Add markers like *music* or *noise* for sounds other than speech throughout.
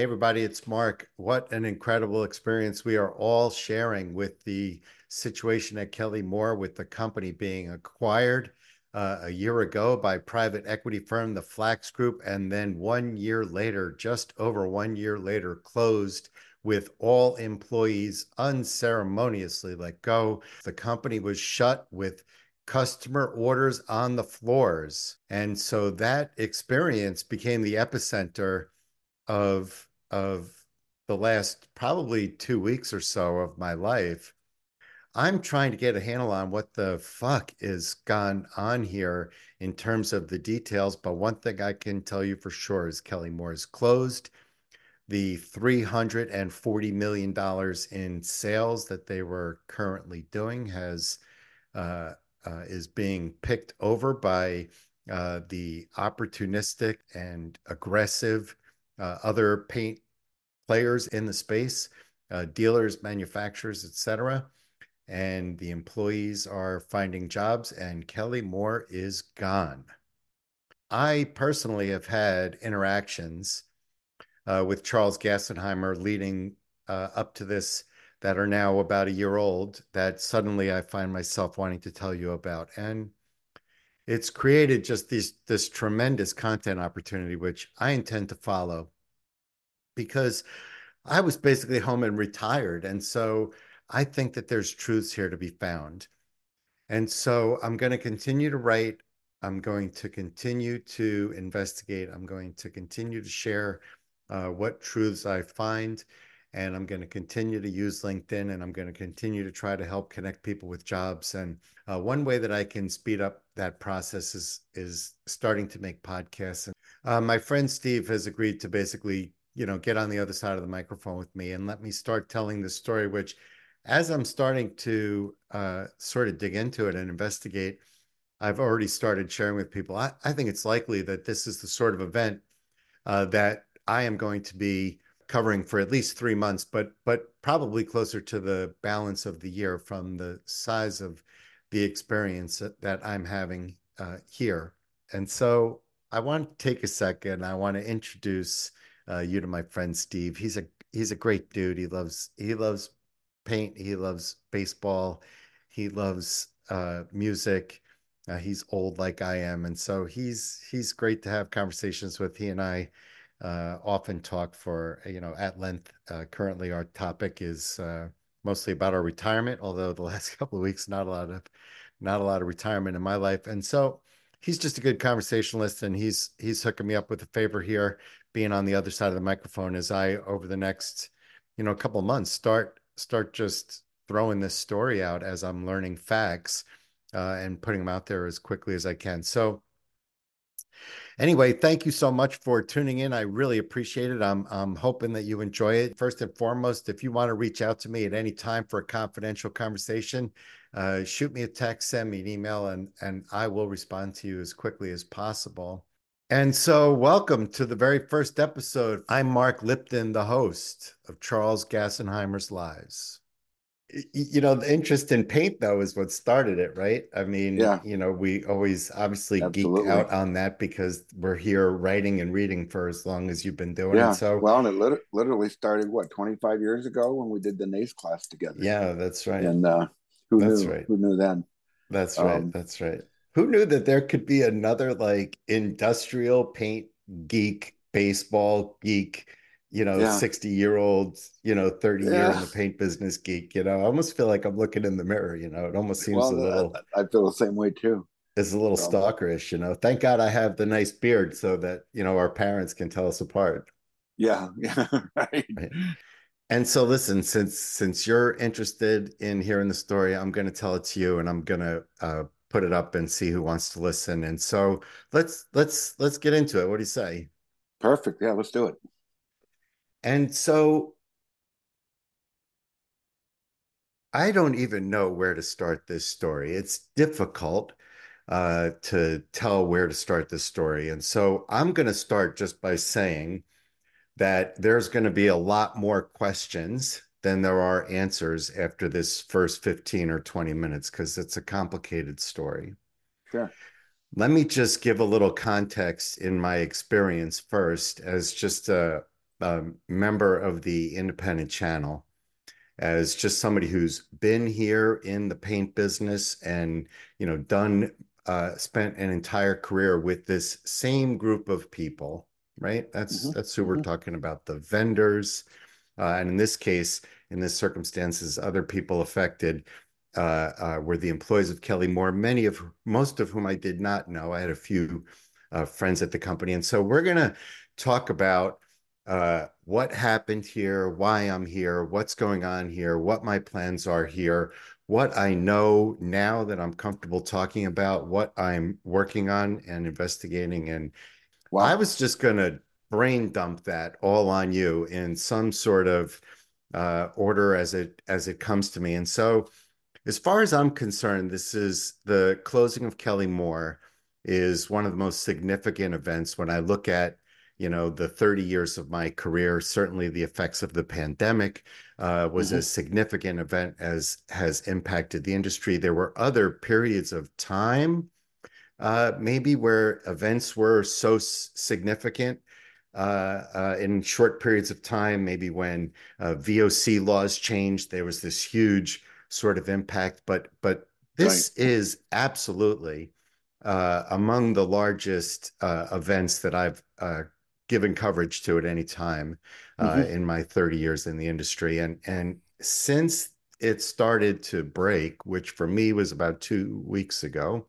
Hey, everybody, it's Mark. What an incredible experience we are all sharing with the situation at Kelly Moore, with the company being acquired uh, a year ago by private equity firm, the Flacks Group, and then one year later, just over one year later, closed with all employees unceremoniously let go. The company was shut with customer orders on the floors. And so that experience became the epicenter of of the last probably two weeks or so of my life. I'm trying to get a handle on what the fuck is gone on here in terms of the details. But one thing I can tell you for sure is Kelly Moore is closed. The $340 million in sales that they were currently doing has uh, uh, is being picked over by uh, the opportunistic and aggressive uh, other paint players in the space, uh, dealers, manufacturers, etc. And the employees are finding jobs, and Kelly Moore is gone. I personally have had interactions uh, with Charles Gassenheimer leading uh, up to this that are now about a year old that suddenly I find myself wanting to tell you about. And it's created just this this tremendous content opportunity which I intend to follow because I was basically home and retired and so I think that there's truths here to be found. And so I'm going to continue to write I'm going to continue to investigate I'm going to continue to share uh, what truths I find and I'm going to continue to use LinkedIn and I'm going to continue to try to help connect people with jobs. And uh, one way that I can speed up that process is is starting to make podcasts. And uh, my friend Steve has agreed to basically, you know, get on the other side of the microphone with me and let me start telling the story. Which, as I'm starting to uh, sort of dig into it and investigate, I've already started sharing with people. I, I think it's likely that this is the sort of event uh, that I am going to be covering for at least three months, but but probably closer to the balance of the year from the size of the experience that, I'm having uh, here. And so I want to take a second. I want to introduce uh, you to my friend Steve. He's a he's a great dude. He loves he loves paint. He loves baseball. He loves uh, music. Uh, he's old like I am, and so he's he's great to have conversations with. He and I uh, often talk for you know at length. Uh, currently, our topic is uh, mostly about our retirement, although the *laughs* last couple of weeks not a lot of not a lot of retirement in my life, and so he's just a good conversationalist, and he's he's hooking me up with a favor here, being on the other side of the microphone as I over the next you know a couple of months start start just throwing this story out as I'm learning facts uh, and putting them out there as quickly as I can. So Anyway, thank you so much for tuning in. I really appreciate it. I'm, I'm hoping that you enjoy it. First and foremost, if you want to reach out to me at any time for a confidential conversation, uh, shoot me a text, send me an email, and, and I will respond to you as quickly as possible. And so, welcome to the very first episode. I'm Mark Lipton, the host of Charles Gassenheimer's Lies you know the interest in paint though is what started it right? I mean yeah. you know we always obviously Absolutely. geek out on that because we're here writing and reading for as long as you've been doing yeah. it so well and it literally started what 25 years ago when we did the NACE class together. Yeah that's right. And uh who that's knew? right. who knew then? That's right. Um, that's right who knew that there could be another like industrial paint geek baseball geek you know, yeah. 60 year old, you know, 30 yeah. year in the paint business geek, you know, I almost feel like I'm looking in the mirror, you know, it almost seems well, a little, I, I, feel the same way too. It's a little so. stalkerish, you know, thank God I have the nice beard so that, you know, our parents can tell us apart. Yeah. Yeah. *laughs* right. right. And so listen, since, since you're interested in hearing the story, I'm going to tell it to you and I'm going to, uh, put it up and see who wants to listen. And so let's, let's, let's get into it. What do you say? Perfect. Yeah, let's do it. And so I don't even know where to start this story. It's difficult uh, to tell where to start this story. And so I'm going to start just by saying that there's going to be a lot more questions than there are answers after this first 15 or 20 minutes because it's a complicated story. Sure. Let me just give a little context in my experience first as just a, a member of the independent channel, as just somebody who's been here in the paint business and you know done uh, spent an entire career with this same group of people, right? That's mm-hmm. that's who mm-hmm. we're talking about, the vendors, uh, and in this case, in this circumstances, other people affected uh, uh, were the employees of Kelly Moore, many of most of whom I did not know. I had a few uh, friends at the company, and so we're gonna talk about uh, what happened here, why I'm here, what's going on here, what my plans are here, what I know now that I'm comfortable talking about, what I'm working on and investigating. And wow. I was just going to brain dump that all on you in some sort of uh, order as it as it comes to me. And so, as far as I'm concerned, this is the closing of Kelly Moore is one of the most significant events when I look at you know the 30 years of my career certainly the effects of the pandemic uh, was mm-hmm. a significant event as has impacted the industry there were other periods of time uh, maybe where events were so s- significant uh, uh in short periods of time maybe when uh, VOC laws changed there was this huge sort of impact but but this right. is absolutely uh, among the largest events that I've given coverage to at any time uh, mm-hmm. in my 30 years in the industry. And and since it started to break, which for me was about two weeks ago,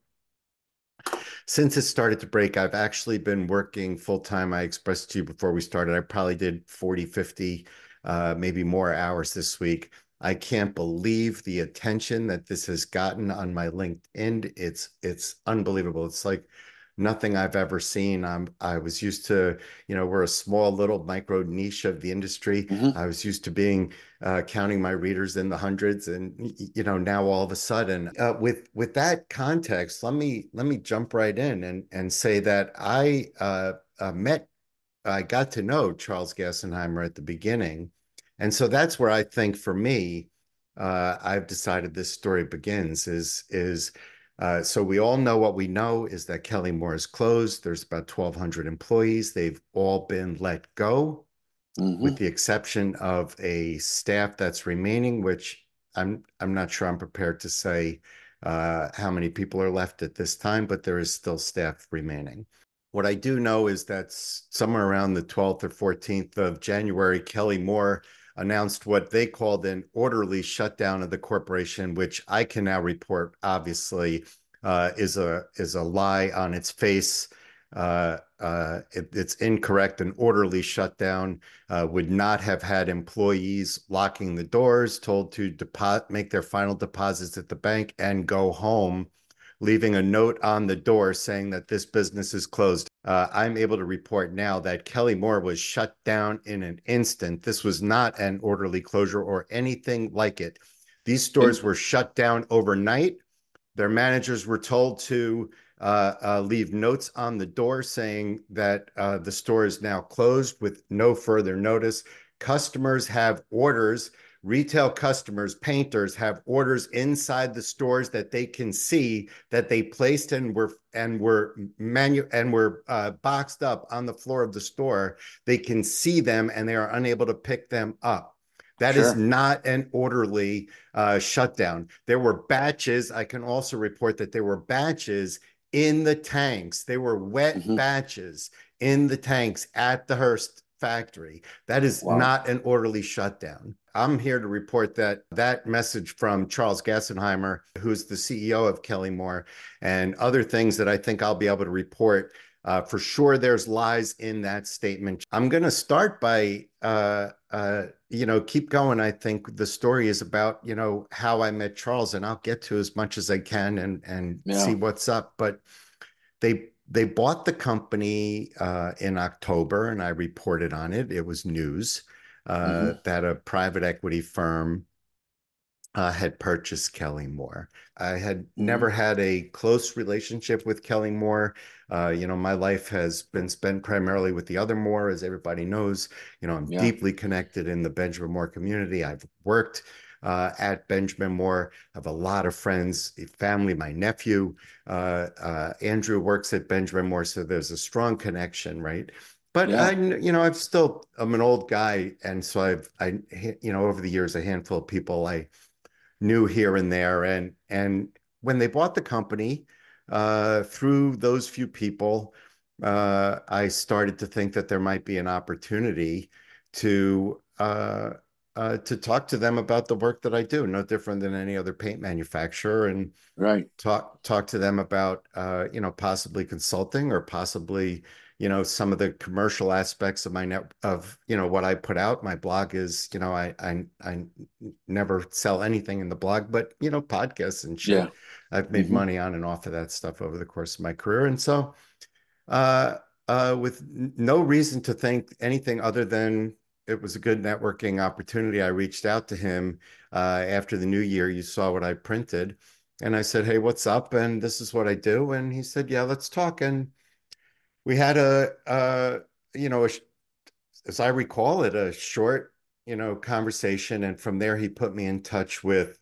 since it started to break, I've actually been working full time. I expressed to you before we started, I probably did 40, 50, uh, maybe more hours this week. I can't believe the attention that this has gotten on my LinkedIn. It's it's unbelievable. It's like nothing I've ever seen. I'm I was used to, you know, we're a small little micro niche of the industry. Mm-hmm. I was used to being uh, counting my readers in the hundreds, and you know, now all of a sudden, uh, with with that context, let me let me jump right in and and say that I uh, uh met, I got to know Charles Gassenheimer at the beginning, and so that's where I think for me. Uh, I've decided this story begins is is uh, so we all know what we know is that Kelly Moore is closed. There's about 1,200 employees. They've all been let go, mm-hmm. with the exception of a staff that's remaining, which I'm I'm not sure I'm prepared to say uh, how many people are left at this time, but there is still staff remaining. What I do know is that somewhere around the 12th or 14th of January, Kelly Moore announced what they called an orderly shutdown of the corporation, which I can now report obviously uh, is a is a lie on its face. Uh, uh, it, it's incorrect. An orderly shutdown uh, would not have had employees locking the doors, told to make their final deposits at the bank, and go home, leaving a note on the door saying that this business is closed uh, I'm able to report now that Kelly Moore was shut down in an instant. This was not an orderly closure or anything like it. These stores were shut down overnight. Their managers were told to uh, uh, leave notes on the door saying that uh, the store is now closed with no further notice. Customers have orders retail customers, painters have orders inside the stores that they can see that they placed and were and were manu and were uh, boxed up on the floor of the store. They can see them and they are unable to pick them up. That sure. is not an orderly uh, shutdown. There were batches. I can also report that there were batches in the tanks. They were wet mm-hmm. batches in the tanks at the Hurst factory. That is wow. not an orderly shutdown. I'm here to report that that message from Charles Gassenheimer, who's the CEO of Kelly Moore, and other things that I think I'll be able to report. Uh, for sure, there's lies in that statement. I'm going to start by, uh, uh, you know, keep going. I think the story is about, you know, how I met Charles, and I'll get to as much as I can and and yeah. see what's up. But they they bought the company uh, in October, and I reported on it. It was news uh, mm-hmm. that a private equity firm uh, had purchased Kelly Moore. I had mm-hmm. never had a close relationship with Kelly Moore. Uh, you know, my life has been spent primarily with the other Moore, as everybody knows. You know, I'm yeah. deeply connected in the Benjamin Moore community. I've worked uh, at Benjamin Moore. I have a lot of friends, family. My nephew, uh, uh, Andrew, works at Benjamin Moore. So there's a strong connection, right? But Yeah. I, you know, I've still, I'm an old guy. And so I've, I, you know, over the years, a handful of people I knew here and there. And, and when they bought the company, uh, through those few people, uh, I started to think that there might be an opportunity to, uh, uh, to talk to them about the work that I do, no different than any other paint manufacturer, and Right. talk talk to them about uh, you know possibly consulting or possibly you know some of the commercial aspects of my net of you know what I put out. My blog is you know I I I never sell anything in the blog, but you know podcasts and shit. Yeah. I've made Mhm. money on and off of that stuff over the course of my career, and so uh, uh, with no reason to think anything other than it was a good networking opportunity. I reached out to him uh, after the new year. You saw what I printed, and I said, "Hey, what's up?" And this is what I do. And he said, "Yeah, let's talk." And we had a, uh, you know, a, as I recall it, a short, you know, conversation. And from there, he put me in touch with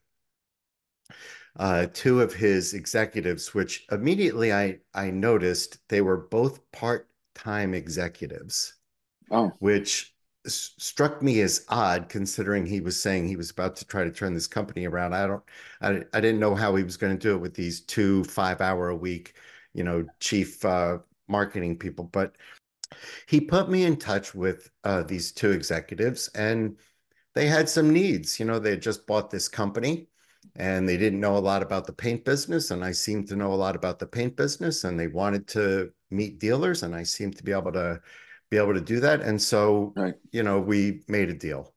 uh, two of his executives, which immediately I I noticed they were both part-time executives, Oh, which s- struck me as odd considering he was saying he was about to try to turn this company around. I don't I, I didn't know how he was going to do it with these two five-hour a week, you know, chief uh, marketing people, but he put me in touch with uh, these two executives and they had some needs. You know, they had just bought this company and they didn't know a lot about the paint business. And I seemed to know a lot about the paint business and they wanted to meet dealers and I seemed to be able to be able to do that. And so, right. you know, we made a deal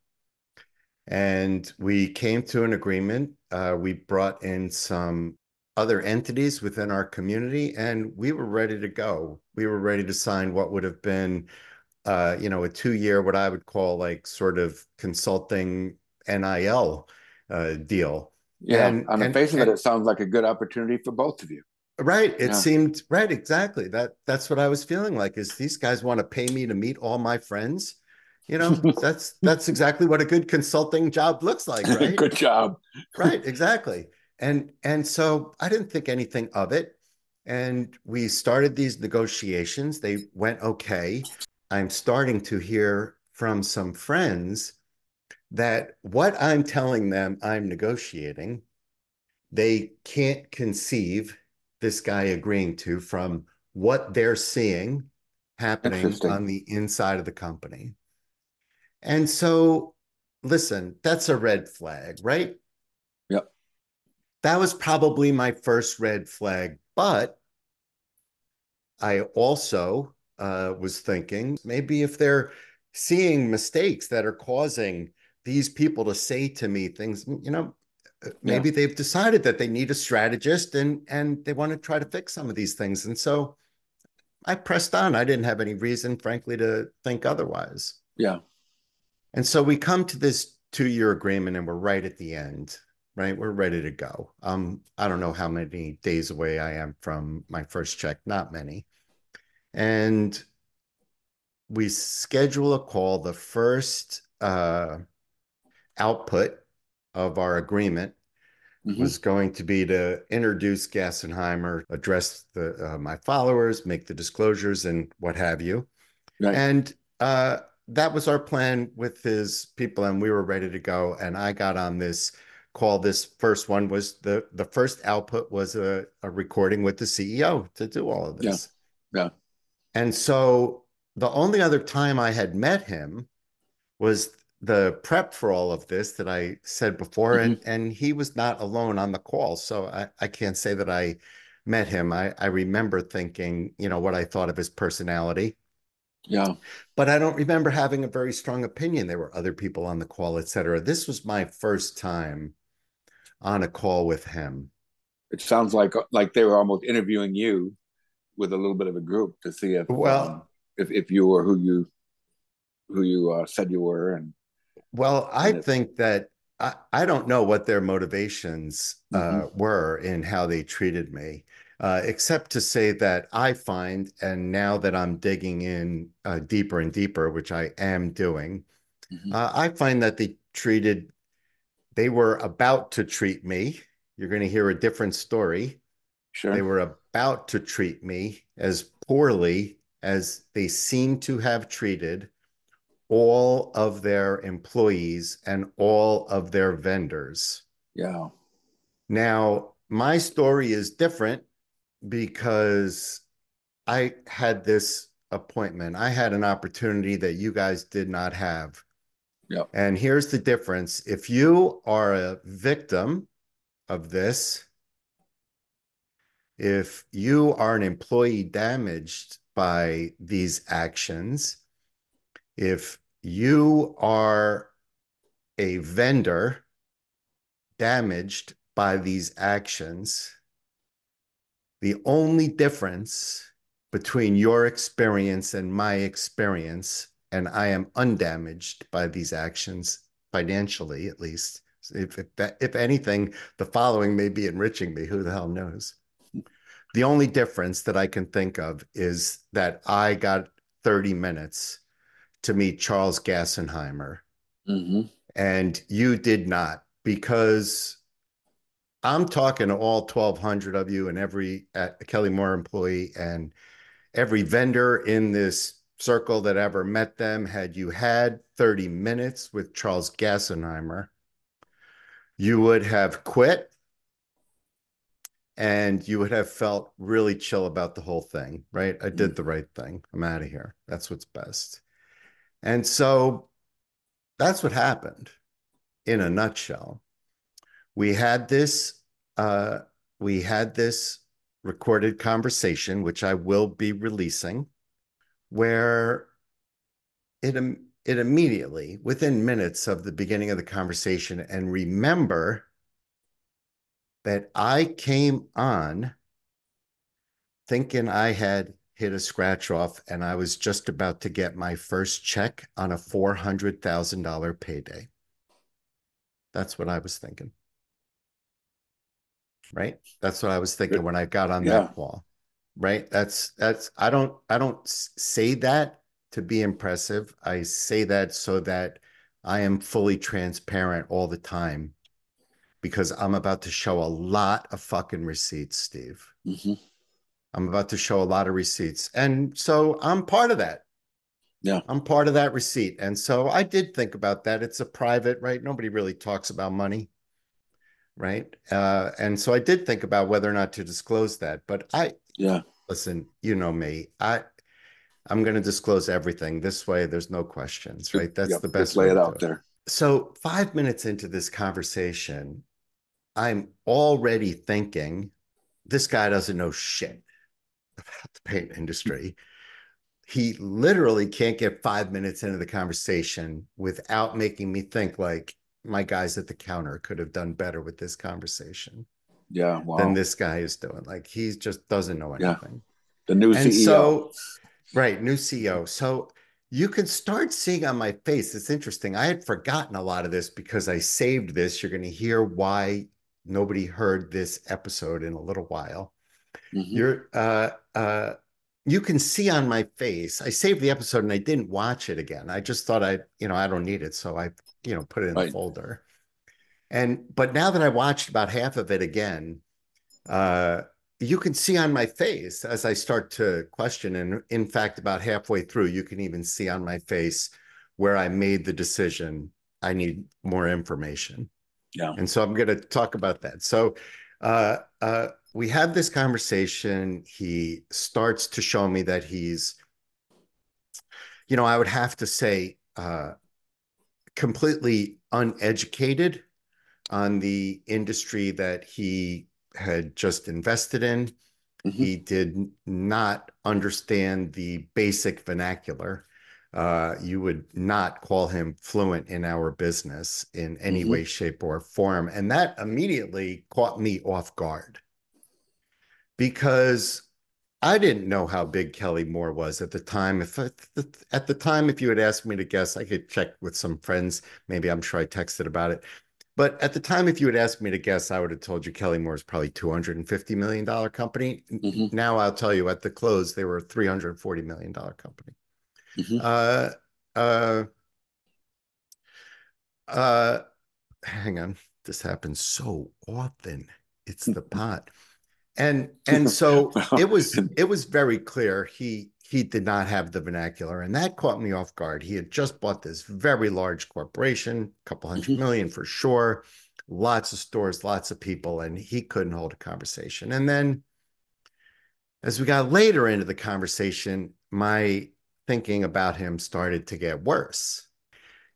and we came to an agreement. Uh, we brought in some other entities within our community and we were ready to go. We were ready to sign what would have been uh, you know, a two-year, what I would call like sort of consulting NIL uh, deal. Yeah. And On the and face of it, it sounds like a good opportunity for both of you. right, it Yeah. seemed right, exactly. That that's what I was feeling like is these guys want to pay me to meet all my friends. You know, *laughs* that's that's exactly what a good consulting job looks like, *laughs* right? Good job. Right, exactly. And and so I didn't think anything of it. And we started these negotiations. They went okay. I'm starting to hear from some friends that what I'm telling them I'm negotiating, they can't conceive this guy agreeing to from what they're seeing happening on the inside of the company. And so, listen, that's a red flag, right? That was probably my first red flag, but I also uh, was thinking maybe if they're seeing mistakes that are causing these people to say to me things, you know, uh, maybe they've decided that they need a strategist and and they want to try to fix some of these things. And so I pressed on. I didn't have any reason, frankly, to think otherwise. Yeah. And so we come to this two-year agreement and we're right at the end, right? We're ready to go. Um, I don't know how many days away I am from my first check, not many. And we schedule a call. The first uh, output of our agreement Mhm. was going to be to introduce Gassenheimer, address the uh, my followers, make the disclosures, and what have you. Right. And uh, that was our plan with his people, and we were ready to go. And I got on this call. This first one was the the first output was a, a recording with the CEO to do all of this. Yeah. And so the only other time I had met him was the prep for all of this that I said before, and mm-hmm. and he was not alone on the call. So I, I can't say that I met him. I, I remember thinking, you know, what I thought of his personality, Yeah. but I don't remember having a very strong opinion. There were other people on the call, et cetera. This was my first time on a call with him. It sounds like like they were almost interviewing you with a little bit of a group to see if Well- um, if if you were who you who you uh, said you were and Well, I And think that I, I don't know what their motivations uh, were in how they treated me, uh, except to say that I find, and now that I'm digging in uh, deeper and deeper, which I am doing, Mhm. uh, I find that they treated, they were about to treat me. You're going to hear a different story. sure They were about to treat me as poorly as they seem to have treated all of their employees and all of their vendors. Yeah. Now, my story is different because I had this appointment. I had an opportunity that you guys did not have. Yep. And here's the difference. If you are a victim of this, if you are an employee damaged by these actions, if you are a vendor damaged by these actions, the only difference between your experience and my experience, and I am undamaged by these actions financially, at least. If if, that, if anything, the following may be enriching me. Who the hell knows? The only difference that I can think of is that I got 30 minutes to meet Charles Gassenheimer, Mm-hmm. and you did not because I'm talking to all 1,200 of you and every uh, Kelly Moore employee and every vendor in this circle that ever met them. Had you had 30 minutes with Charles Gassenheimer, you would have quit and you would have felt really chill about the whole thing, right? I did the right thing. I'm out of here. That's what's best. And so that's what happened in a nutshell. We had this uh we had this recorded conversation which I will be releasing where it it immediately within minutes of the beginning of the conversation and remember that I came on thinking I had hit a scratch off and I was just about to get my first check on a $400,000 payday. That's what I was thinking. Right? That's what I was thinking when I got on Yeah. that call. Right? That's that's I don't I don't say that to be impressive. I say that so that I am fully transparent all the time because I'm about to show a lot of fucking receipts, Steve. Mm-hmm. I'm about to show a lot of receipts. And so I'm part of that. Yeah. I'm part of that receipt. And so I did think about that. It's a private, right? Nobody really talks about money. Right. Uh, and so I did think about whether or not to disclose that. But I Yeah. listen, you know me. I I'm gonna disclose everything. This way there's no questions, right? That's Yep, the best lay way it out there. so five minutes into this conversation, I'm already thinking this guy doesn't know shit about the paint industry. He literally can't get five minutes into the conversation without making me think like my guys at the counter could have done better with this conversation Yeah. Wow. than this guy is doing. Like he just doesn't know anything. Yeah. the new And CEO. so, right, new CEO. So you can start seeing on my face. It's interesting. I had forgotten a lot of this because I saved this. You're going to hear why nobody heard this episode in a little while. Mhm. You're, uh, uh, you can see on my face. I saved the episode and I didn't watch it again. I just thought I, you know, I don't need it, so I, you know, put it in the Right. folder. And but now that I watched about half of it again, uh, you can see on my face as I start to question, and in fact, about halfway through, you can even see on my face where I made the decision. I need more information. Yeah. And so I'm going to talk about that. So uh, uh, we have this conversation. He starts to show me that he's, you know, I would have to say, uh, completely uneducated on the industry that he had just invested in. Mhm. He did not understand the basic vernacular. Uh, you would not call him fluent in our business in any Mhm. way, shape, or form. And that immediately caught me off guard because I didn't know how big Kelly Moore was at the time. If at the time, if you had asked me to guess, I could check with some friends. Maybe I'm sure I texted about it. But at the time, if you had asked me to guess, I would have told you Kelly Moore is probably $250 million company. Mhm. Now I'll tell you at the close, they were a $340 million company. Mhm. Uh, uh, uh, hang on. This happens so often. It's the *laughs* pot. And and so *laughs* it was it was very clear he he did not have the vernacular. And that caught me off guard. He had just bought this very large corporation, a couple 100 Mhm. million for sure, lots of stores, lots of people, and he couldn't hold a conversation. And then as we got later into the conversation, my thinking about him started to get worse.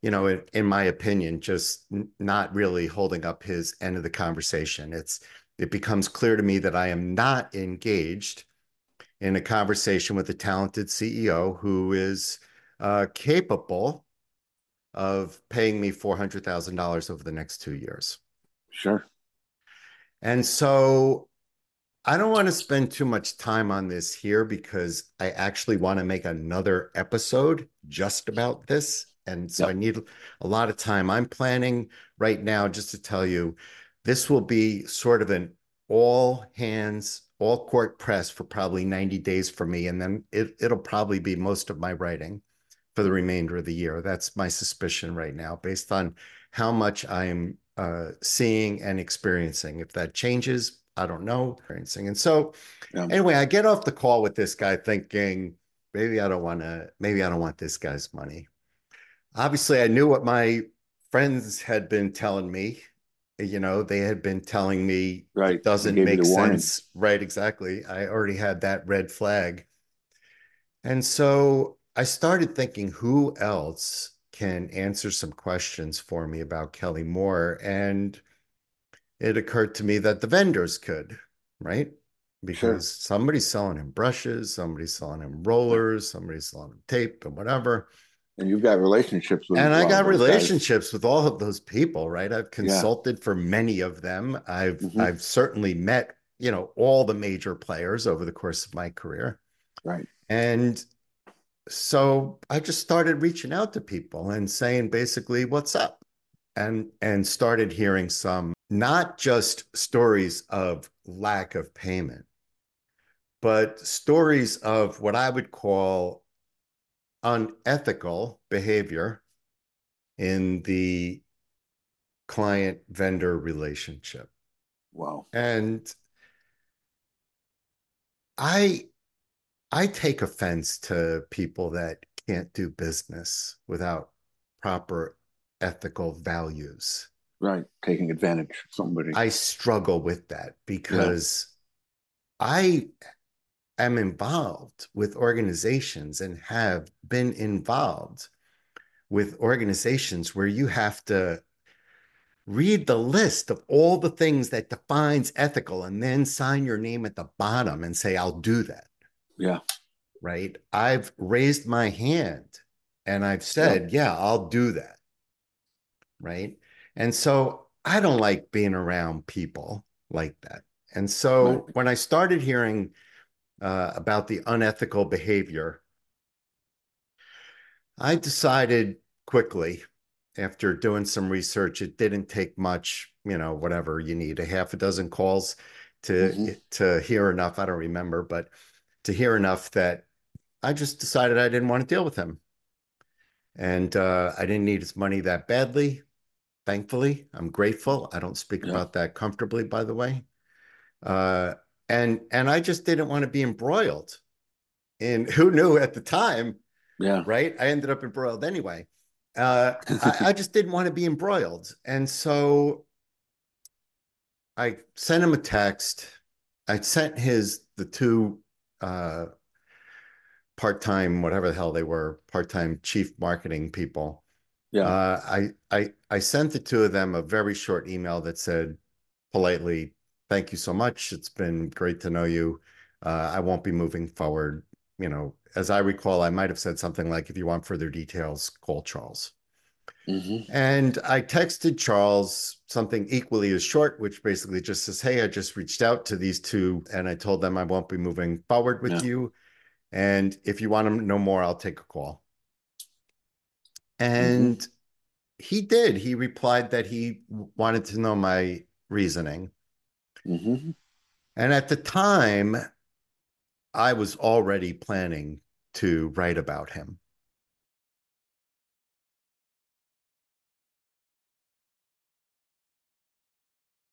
You know, in, in my opinion, just n- not really holding up his end of the conversation. It's it becomes clear to me that I am not engaged in a conversation with a talented CEO who is uh, capable of paying me four hundred thousand dollars over the next two years. Sure. And so I don't want to spend too much time on this here because I actually want to make another episode just about this. And so Yep. I need a lot of time. I'm planning right now just to tell you this will be sort of an all hands, all court press for probably 90 days for me. And then it, it'll probably be most of my writing for the remainder of the year. That's my suspicion right now, based on how much I am uh, seeing and experiencing. If that changes, I don't know. Experiencing. And so, Yeah. anyway, I get off the call with this guy thinking, maybe I don't want to, maybe I don't want this guy's money. Obviously, I knew what my friends had been telling me. You know, they had been telling me Right. it doesn't They gave you make the warning. sense. Right, exactly. I already had that red flag. And so I started thinking, who else can answer some questions for me about Kelly Moore? And it occurred to me that the vendors could, right? Because somebody's selling him brushes, somebody's selling him rollers, somebody's selling him tape and whatever. And you've got relationships with And i got those guys. relationships with all of those people, right? I've consulted for many of them. I've Mhm. I've certainly met, you know, all the major players over the course of my career. Right. And so I just started reaching out to people and saying basically, what's up? And and started hearing some not just stories of lack of payment, but stories of what I would call unethical behavior in the client vendor relationship. Wow. And I I take offense to people that can't do business without proper ethical values. Right. Taking advantage of somebody. I struggle with that because I am involved with organizations and have been involved with organizations where you have to read the list of all the things that defines ethical and then sign your name at the bottom and say I'll do that. Yeah. right? I've raised my hand and i've said yeah i'll do that. Right? And so i don't like being around people like that. And so Right. when i started hearing uh, about the unethical behavior. I decided quickly after doing some research it didn't take much you know whatever you need a half a dozen calls to Mhm. to hear enough i don't remember but to hear enough that i just decided i didn't want to deal with him. And uh, i didn't need his money that badly thankfully. I'm grateful. I don't speak Yeah. about that comfortably by the way. Uh, and and i just didn't want to be embroiled in who knew at the time Yeah. right? I ended up embroiled anyway. Uh, I, *laughs* I just didn't want to be embroiled. And so I sent him a text. I sent his, the two uh, part time, whatever the hell they were, part time chief marketing people. Yeah. Uh, I, I, I sent the two of them a very short email that said politely, thank you so much. It's been great to know you. Uh, I won't be moving forward. You know, as I recall, I might have said something like, if you want further details, call Charles. hmm And I texted Charles something equally as short, which basically just says, Hey, I just reached out to these two and I told them I won't be moving forward with you. And if you want to know more, I'll take a call. And he did. He replied that he wanted to know my reasoning. Hmm And at the time, I was already planning to write about him.